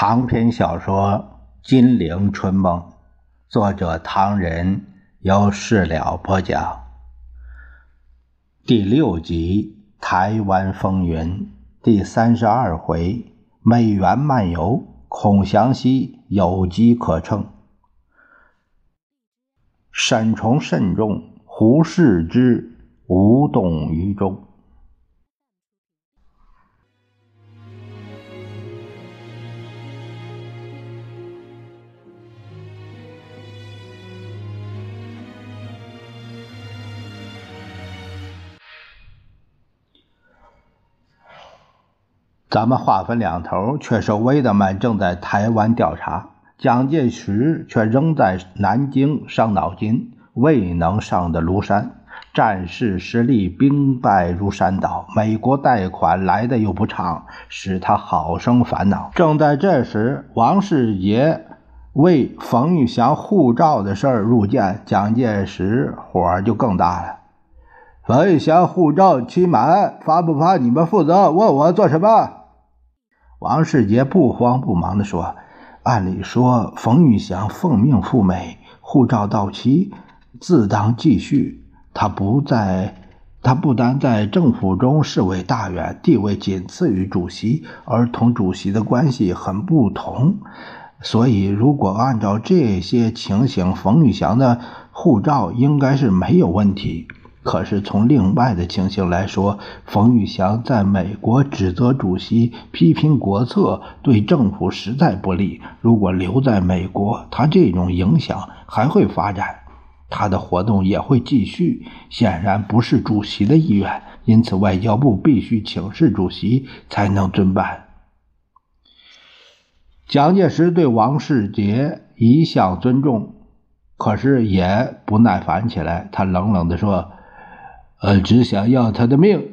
长篇小说《金陵春梦》，作者唐人，由事了播讲。第六集《台湾风云》第三十二回：美元漫游，孔祥熙有机可乘。沈崇慎重，胡适之无动于衷。咱们话分两头，却是威德曼正在台湾调查，蒋介石却仍在南京伤脑筋，未能上的庐山。战事失利，兵败如山倒，美国贷款来的又不畅，使他好生烦恼。正在这时，王世杰为冯玉祥护照的事儿入见，蒋介石火就更大了。冯玉祥护照期满，发不发你们负责？问我做什么？王世杰不慌不忙地说：“按理说，冯玉祥奉命赴美，护照到期，自当继续。他不在，他不单在政府中是位大员，地位仅次于主席，而同主席的关系很不同。所以，如果按照这些情形，冯玉祥的护照应该是没有问题。”可是从另外的情形来说，冯玉祥在美国指责主席批评国策，对政府实在不利。如果留在美国，他这种影响还会发展，他的活动也会继续。显然不是主席的意愿，因此外交部必须请示主席才能遵办。蒋介石对王世杰一向尊重，可是也不耐烦起来。他冷冷地说。呃，只想要他的命，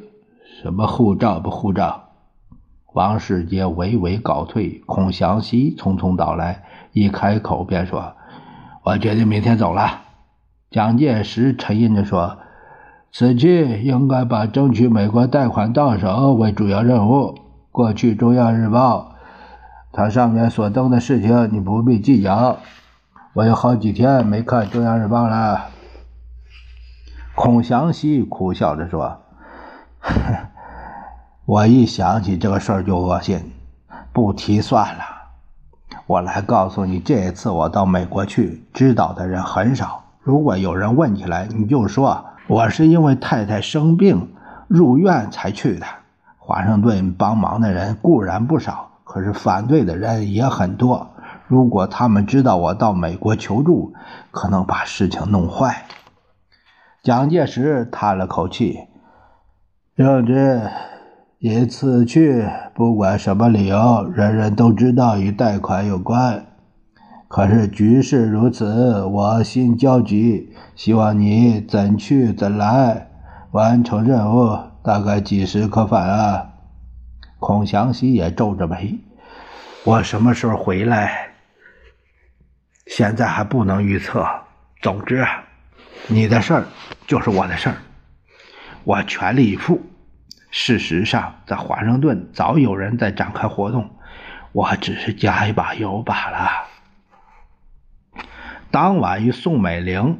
什么护照不护照？王世杰微微告退，孔祥熙匆匆到来，一开口便说：“我决定明天走了。”蒋介石沉吟着说：“此去应该把争取美国贷款到手为主要任务。过去《中央日报》它上面所登的事情，你不必计较。我有好几天没看《中央日报》了。”孔祥熙苦笑着说：“ 我一想起这个事儿就恶心，不提算了。我来告诉你，这一次我到美国去，知道的人很少。如果有人问起来，你就说我是因为太太生病入院才去的。华盛顿帮忙的人固然不少，可是反对的人也很多。如果他们知道我到美国求助，可能把事情弄坏。”蒋介石叹了口气：“正直，一次去，不管什么理由，人人都知道与贷款有关。可是局势如此，我心焦急。希望你怎去怎来，完成任务，大概几时可返啊？”孔祥熙也皱着眉：“我什么时候回来？现在还不能预测。总之。”你的事儿就是我的事儿，我全力以赴。事实上，在华盛顿早有人在展开活动，我只是加一把油罢了。当晚与宋美龄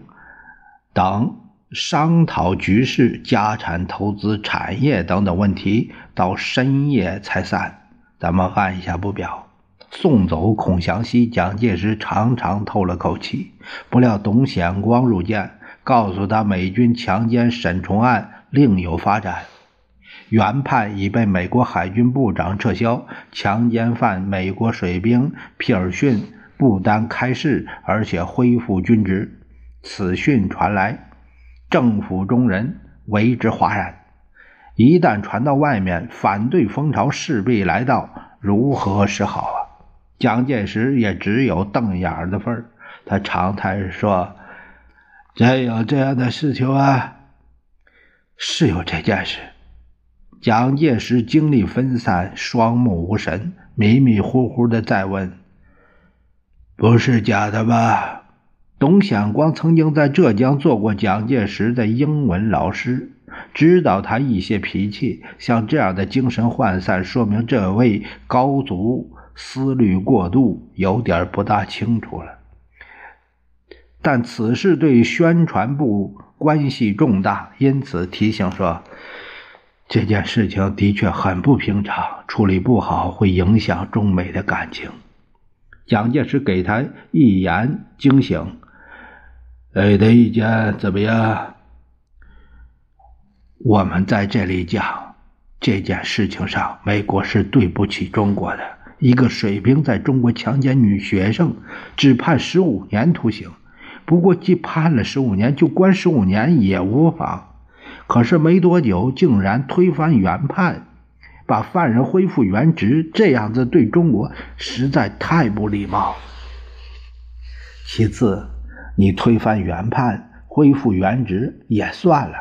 等商讨局势、家产投资、产业等等问题，到深夜才散。咱们按一下不表。送走孔祥熙，蒋介石长长透了口气。不料董显光入见。告诉他，美军强奸沈崇案另有发展，原判已被美国海军部长撤销，强奸犯美国水兵皮尔逊不单开释，而且恢复军职。此讯传来，政府中人为之哗然。一旦传到外面，反对风潮势必来到，如何是好啊？蒋介石也只有瞪眼的份儿，他长叹说。真有这样的事情啊？是有这件事。蒋介石精力分散，双目无神，迷迷糊糊的在问：“不是假的吧？”董显光曾经在浙江做过蒋介石的英文老师，知道他一些脾气。像这样的精神涣散，说明这位高足思虑过度，有点不大清楚了。但此事对宣传部关系重大，因此提醒说，这件事情的确很不平常，处理不好会影响中美的感情。蒋介石给他一言惊醒：“你的意见怎么样？”我们在这里讲这件事情上，美国是对不起中国的。一个水兵在中国强奸女学生，只判十五年徒刑。不过，既判了十五年，就关十五年也无妨。可是没多久，竟然推翻原判，把犯人恢复原职，这样子对中国实在太不礼貌。其次，你推翻原判，恢复原职也算了。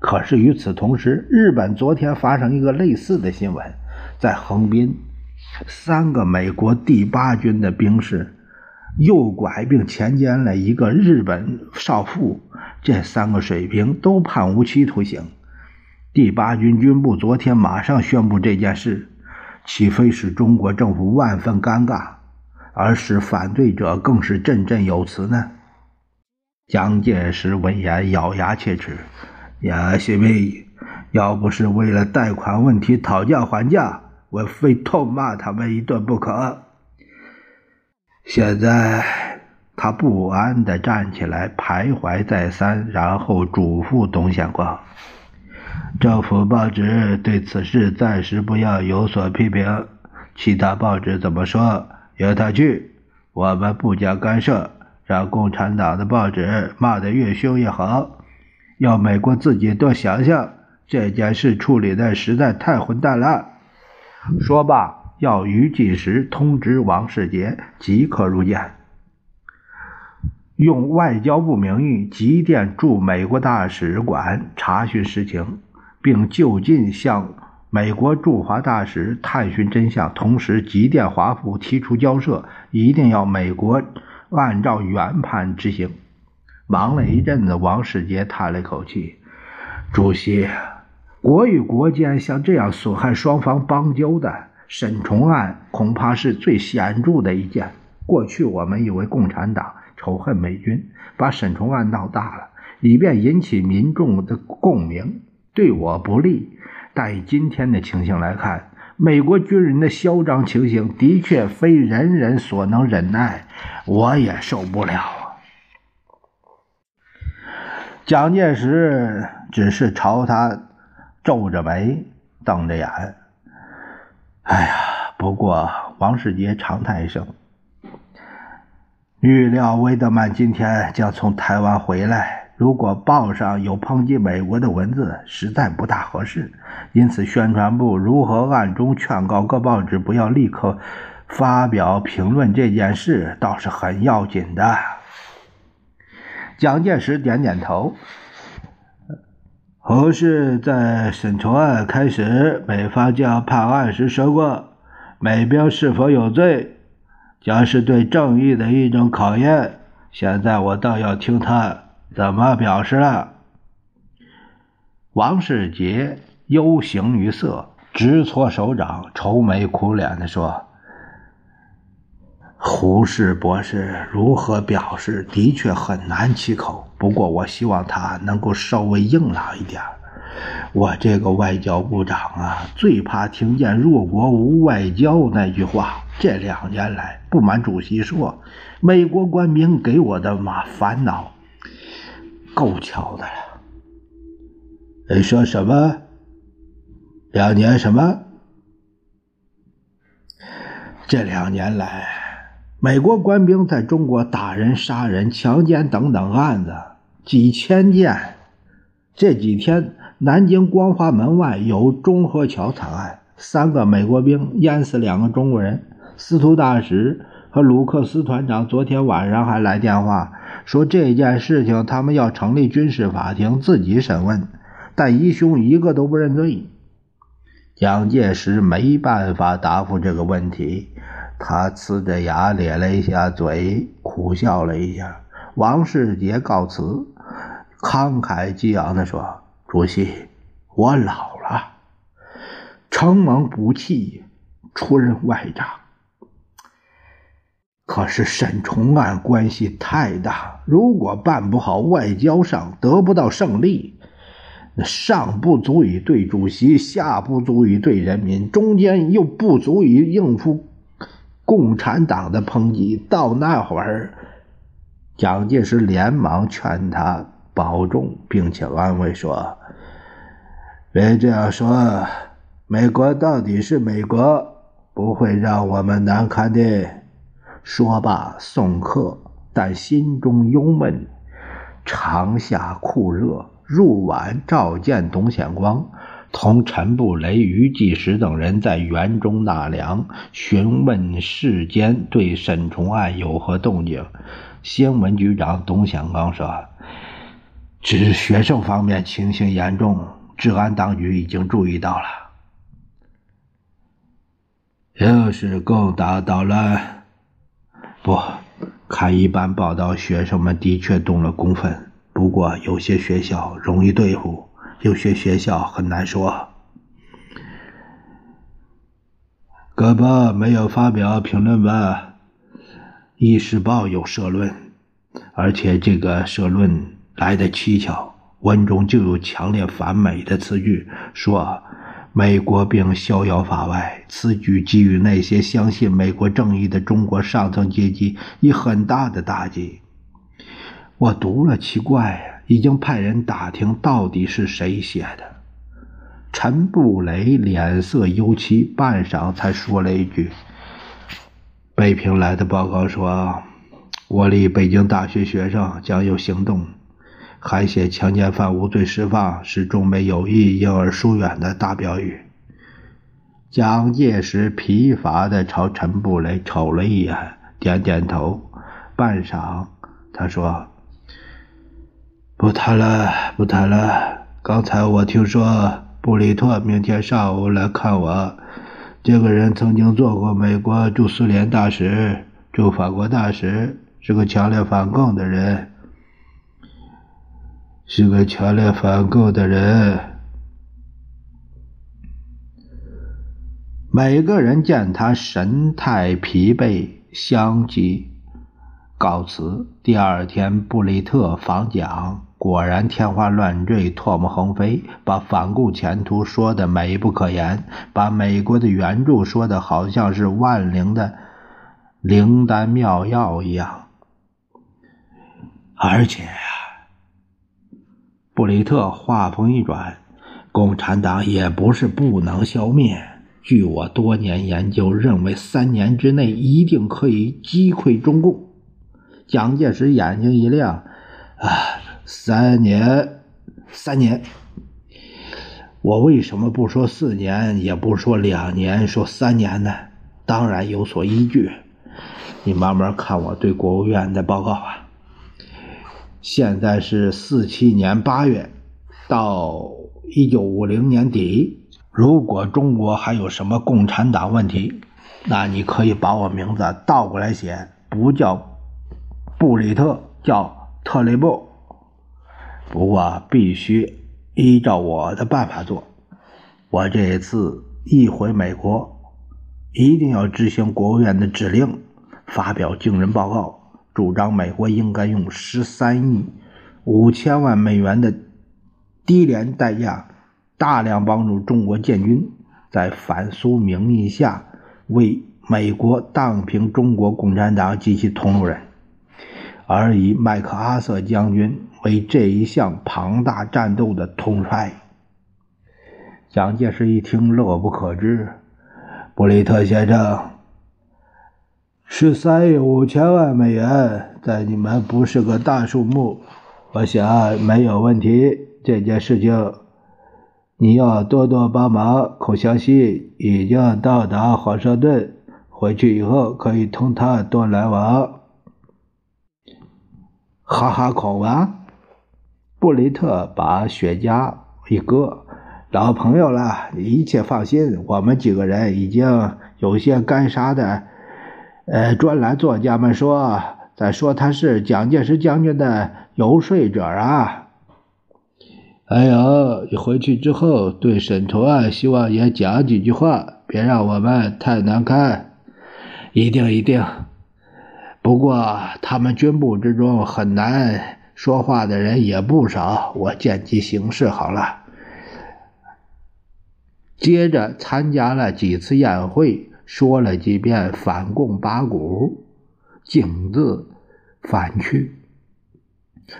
可是与此同时，日本昨天发生一个类似的新闻，在横滨，三个美国第八军的兵士诱拐并强奸了一个日本少妇，这三个水平都判无期徒刑。第八军军部昨天马上宣布这件事，岂非使中国政府万分尴尬，而使反对者更是振振有词呢？蒋介石闻言咬牙切齿。呀，谢妹，要不是为了贷款问题讨价还价，我非痛骂他们一顿不可。现在他不安地站起来，徘徊再三，然后嘱咐董显光：“政府报纸对此事暂时不要有所批评，其他报纸怎么说由他去，我们不加干涉，让共产党的报纸骂得越凶越好。”要美国自己多想想，这件事处理的实在太混蛋了。说罢，要于继时通知王世杰即刻入见，用外交部名义急电驻美国大使馆查询实情，并就近向美国驻华大使探寻真相，同时急电华府提出交涉，一定要美国按照原判执行。忙了一阵子，王世杰叹了一口气：“主席，国与国间像这样损害双方邦交的沈崇案，恐怕是最显著的一件。过去我们以为共产党仇恨美军，把沈崇案闹大了，以便引起民众的共鸣，对我不利。但以今天的情形来看，美国军人的嚣张情形的确非人人所能忍耐，我也受不了啊。”蒋介石只是朝他皱着眉，瞪着眼。哎呀，不过王世杰长叹一声：“预料威德曼今天将从台湾回来，如果报上有抨击美国的文字，实在不大合适。因此，宣传部如何暗中劝告各报纸不要立刻发表评论这件事，倒是很要紧的。”蒋介石点点头。后事在审重案开始，美方将判案时说过，美兵是否有罪，将是对正义的一种考验。现在我倒要听他怎么表示了。王世杰忧形于色，直搓手掌，愁眉苦脸地说。胡适博士如何表示，的确很难启口。不过，我希望他能够稍微硬朗一点。我这个外交部长啊，最怕听见“弱国无外交”那句话。这两年来，不瞒主席说，美国官兵给我的嘛烦恼够呛的了。你说什么？两年什么？这两年来。美国官兵在中国打人、杀人、强奸等等案子几千件。这几天，南京光华门外有中河桥惨案，三个美国兵淹死两个中国人。司徒大使和鲁克斯团长昨天晚上还来电话说这件事情他们要成立军事法庭自己审问，但一兄一个都不认罪。蒋介石没办法答复这个问题。他呲着牙咧了一下嘴，苦笑了一下。王世杰告辞，慷慨激昂地说：“主席，我老了，承蒙不弃，出任外长，可是沈崇案关系太大，如果办不好，外交上得不到胜利，那上不足以对主席，下不足以对人民，中间又不足以应付共产党的抨击，到那会儿，蒋介石连忙劝他保重，并且安慰说：“别这样说，美国到底是美国。”不会让我们难堪的。说罢送客，但心中忧闷。长夏酷热，入晚召见董显光，同陈布雷、于继时等人在园中纳凉，询问世间对沈崇案有何动静。新闻局长董显光说：“指学生方面情形严重，治安当局已经注意到了。”又是共党捣乱？不，看一般报道，学生们的确动了公愤。不过有些学校容易对付，有些学校很难说。各报没有发表评论吧？《一时报》有社论，而且这个社论来的蹊跷，文中就有强烈反美的词句，说。美国并逍遥法外，此举给予那些相信美国正义的中国上层阶级以很大的打击。我读了，奇怪呀，已经派人打听到底是谁写的。陈布雷脸色忧戚，半晌才说了一句：“北平来的报告说，我立北京大学学生将有行动。”还写强奸犯无罪释放是中美友谊因而疏远的大标语。蒋介石疲乏地朝陈布雷瞅了一眼，点点头。半晌，他说：“不谈了，不谈了。刚才我听说布里特明天上午来看我。这个人曾经做过美国驻苏联大使、驻法国大使，是个强烈反共的人。”是个强烈反共的人。每个人见他神态疲惫，相继告辞。第二天，布里特访蒋，果然天花乱坠，唾沫横飞，把反共前途说的美不可言，把美国的援助说的好像是万灵的灵丹妙药一样，而且。布里特话锋一转：“共产党也不是不能消灭。据我多年研究，认为三年之内一定可以击溃中共。”蒋介石眼睛一亮：“啊，三年，三年！我为什么不说四年，也不说两年，说三年呢？当然有所依据。你慢慢看我对国务院的报告啊。”现在是四七年八月，到一九五零年底。如果中国还有什么共产党问题，那你可以把我名字倒过来写，不叫布里特，叫特雷布。不过必须依照我的办法做。我这一次一回美国，一定要执行国务院的指令，发表惊人报告。主张美国应该用十三亿五千万美元的低廉代价，大量帮助中国建军，在反苏名义下为美国荡平中国共产党及其同路人，而以麦克阿瑟将军为这一项庞大战斗的统帅。蒋介石一听，乐不可支。布里特先生。十三亿五千万美元，在你们不是个大数目，我想没有问题。这件事情你要多多帮忙。孔祥熙已经到达华盛顿，回去以后可以同他多来往。哈哈，孔啊！布雷特把雪茄一搁，老朋友了，一切放心。我们几个人已经有些干啥的。呃，专栏作家们说，在说他是蒋介石将军的游说者啊。还有，你回去之后对沈图案，希望也讲几句话，别让我们太难堪。一定一定。不过他们军部之中很难说话的人也不少，我见机行事好了。接着参加了几次宴会，说了几遍反共八股，径自返去。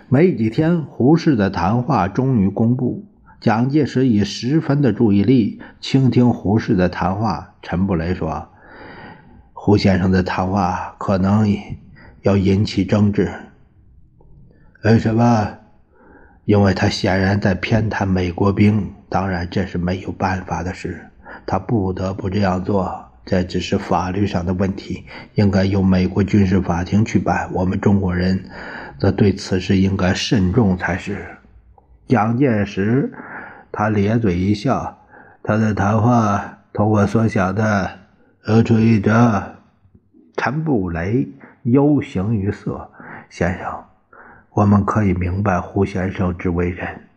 没几天，胡适的谈话终于公布。蒋介石以十分的注意力倾听胡适的谈话。陈布雷说：“胡先生的谈话可能要引起争执。为什么？因为他显然在偏袒美国兵。当然，这是没有办法的事，他不得不这样做。这只是法律上的问题，应该由美国军事法庭去办。我们中国人。”则对此事应该慎重才是。蒋介石，他咧嘴一笑，他的谈话同我所想的如出一辙。陈布雷忧形于色，先生，我们可以明白胡先生之为人，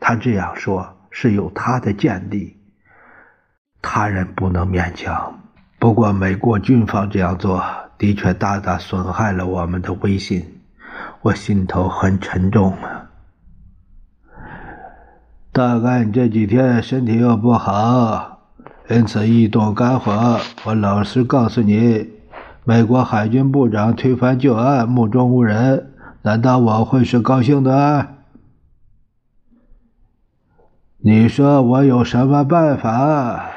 他这样说是有他的见地，他人不能勉强。不过美国军方这样做的确大大损害了我们的威信。我心头很沉重啊，大概你这几天身体又不好，因此一动肝火。我老实告诉你，美国海军部长推翻旧案，目中无人，难道我会是高兴的？你说我有什么办法？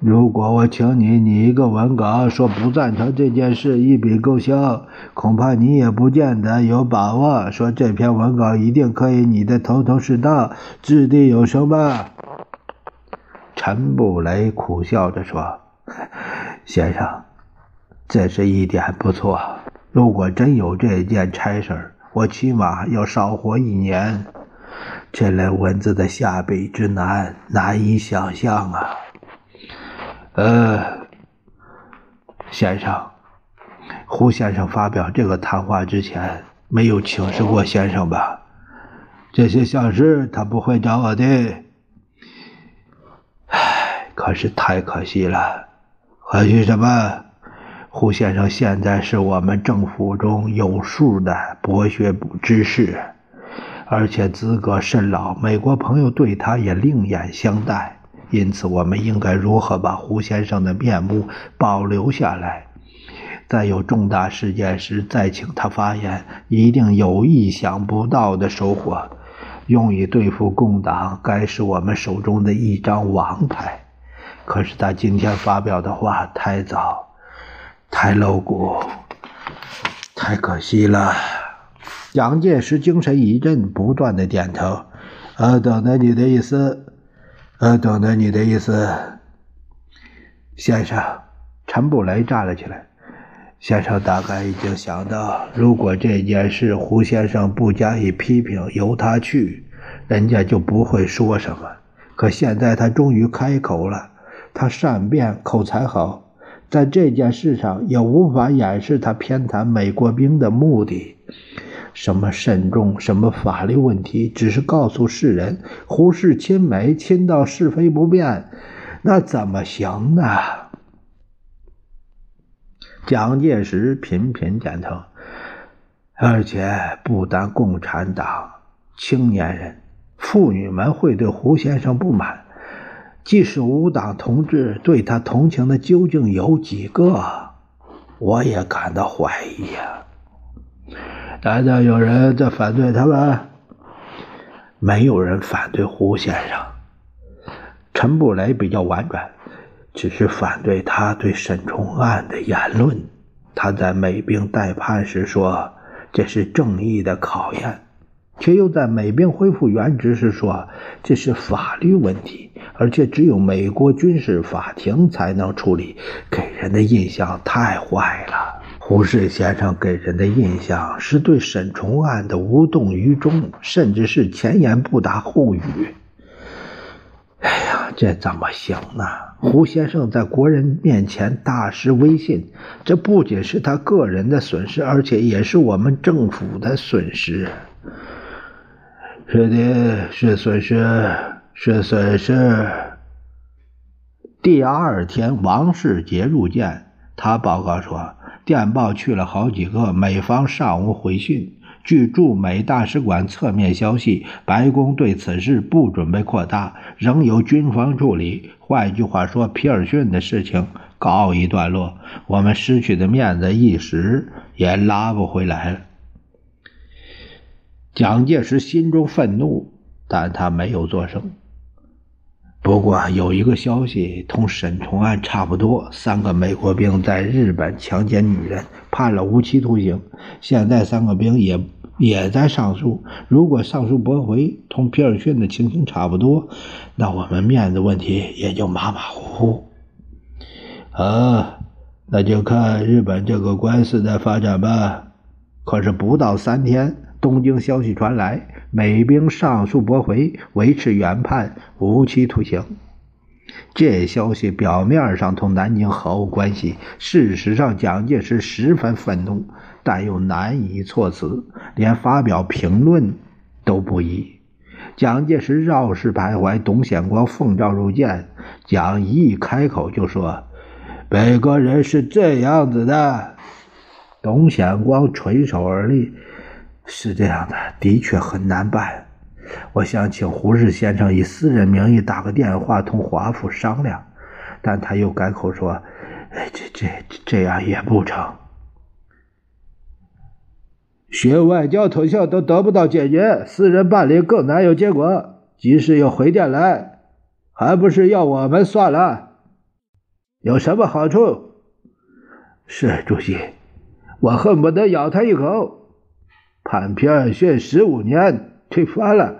如果我请你拟一个文稿，说不赞成这件事一笔勾销，恐怕你也不见得有把握说这篇文稿一定可以拟得头头是道、掷地有声吧？陈布雷苦笑着说：“先生，这是一点不错。如果真有这件差事我起码要少活一年。这类文字的下笔之难，难以想象啊！”呃，先生，胡先生发表这个谈话之前没有请示过先生吧？这些小事他不会找我的。唉，可是太可惜了。可惜什么？胡先生现在是我们政府中有数的博学之士，而且资格甚老，美国朋友对他也另眼相待。因此，我们应该如何把胡先生的面目保留下来？在有重大事件时再请他发言，一定有意想不到的收获。用以对付共党，该是我们手中的一张王牌。可是他今天发表的话太早，太露骨，太可惜了。蒋介石精神一振，不断的点头：“呃，懂得你的意思。”呃，懂得你的意思，先生。陈布雷站了起来。先生大概已经想到，如果这件事胡先生不加以批评，由他去，人家就不会说什么。可现在他终于开口了，他善辩，口才好，在这件事上也无法掩饰他偏袒美国兵的目的。什么慎重，什么法律问题，只是告诉世人，胡适亲美，亲到是非不变，那怎么行呢？蒋介石频频点头，而且不但共产党青年人、妇女们会对胡先生不满，即使无党同志对他同情的究竟有几个，我也感到怀疑呀。难道有人在反对他们？没有人反对胡先生。陈布雷比较婉转，只是反对他对沈崇案的言论。他在美兵待判时说这是正义的考验，却又在美兵恢复原职时说这是法律问题，而且只有美国军事法庭才能处理，给人的印象太坏了。胡适先生给人的印象是对沈崇案的无动于衷，甚至是前言不搭后语。哎呀，这怎么行呢？胡先生在国人面前大失威信，这不仅是他个人的损失，而且也是我们政府的损失。是的，是损失，是损失。第二天，王世杰入见，他报告说。电报去了好几个，美方尚无回信。据驻美大使馆侧面消息，白宫对此事不准备扩大，仍由军方处理。换句话说，皮尔逊的事情告一段落，我们失去的面子一时也拉不回来了。蒋介石心中愤怒，但他没有作声。不过有一个消息同沈从案差不多：三个美国兵在日本强奸女人，判了无期徒刑。现在三个兵也。也在上诉。如果上诉驳回，同皮尔逊的情形差不多，那我们面子问题也就马马虎虎。啊，那就看日本这个官司的发展吧。可是不到三天，东京消息传来，美兵上诉驳回，维持原判，无期徒刑。这消息表面上同南京毫无关系，事实上蒋介石十分愤怒。但又难以措辞，连发表评论都不宜。蒋介石绕世徘徊，董显光奉诏入见。蒋一开口就说：“北国人是这样子的。”董显光垂手而立：“是这样的，的确很难办。我想请胡适先生以私人名义打个电话同华府商量。”但他又改口说：“这这这样也不成。”学外交特效都得不到解决，私人办理更难有结果。即使有回电来，还不是要我们算了？有什么好处？是主席，我恨不得咬他一口。判皮尔逊十五年，推翻了；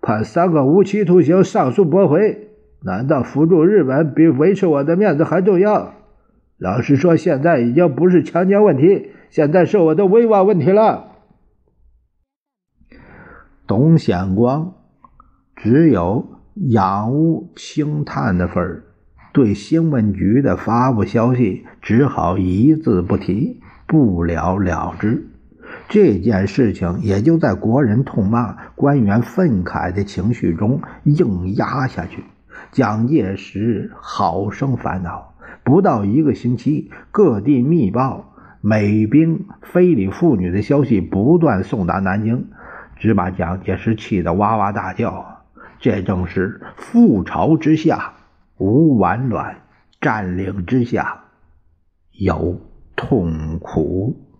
判三个无期徒刑，上诉驳回。难道扶助日本比维持我的面子还重要？老实说，现在已经不是强奸问题。现在是我的威望问题了。董显光只有仰恶轻叹的份儿，对新闻局的发布消息只好一字不提，不了了之。这件事情也就在国人痛骂、官员愤慨的情绪中硬压下去。蒋介石好生烦恼，不到一个星期，各地密报。美兵非礼妇女的消息不断送达南京，只把蒋介石气得哇哇大叫。这正是覆巢之下无完卵，占领之下有痛苦。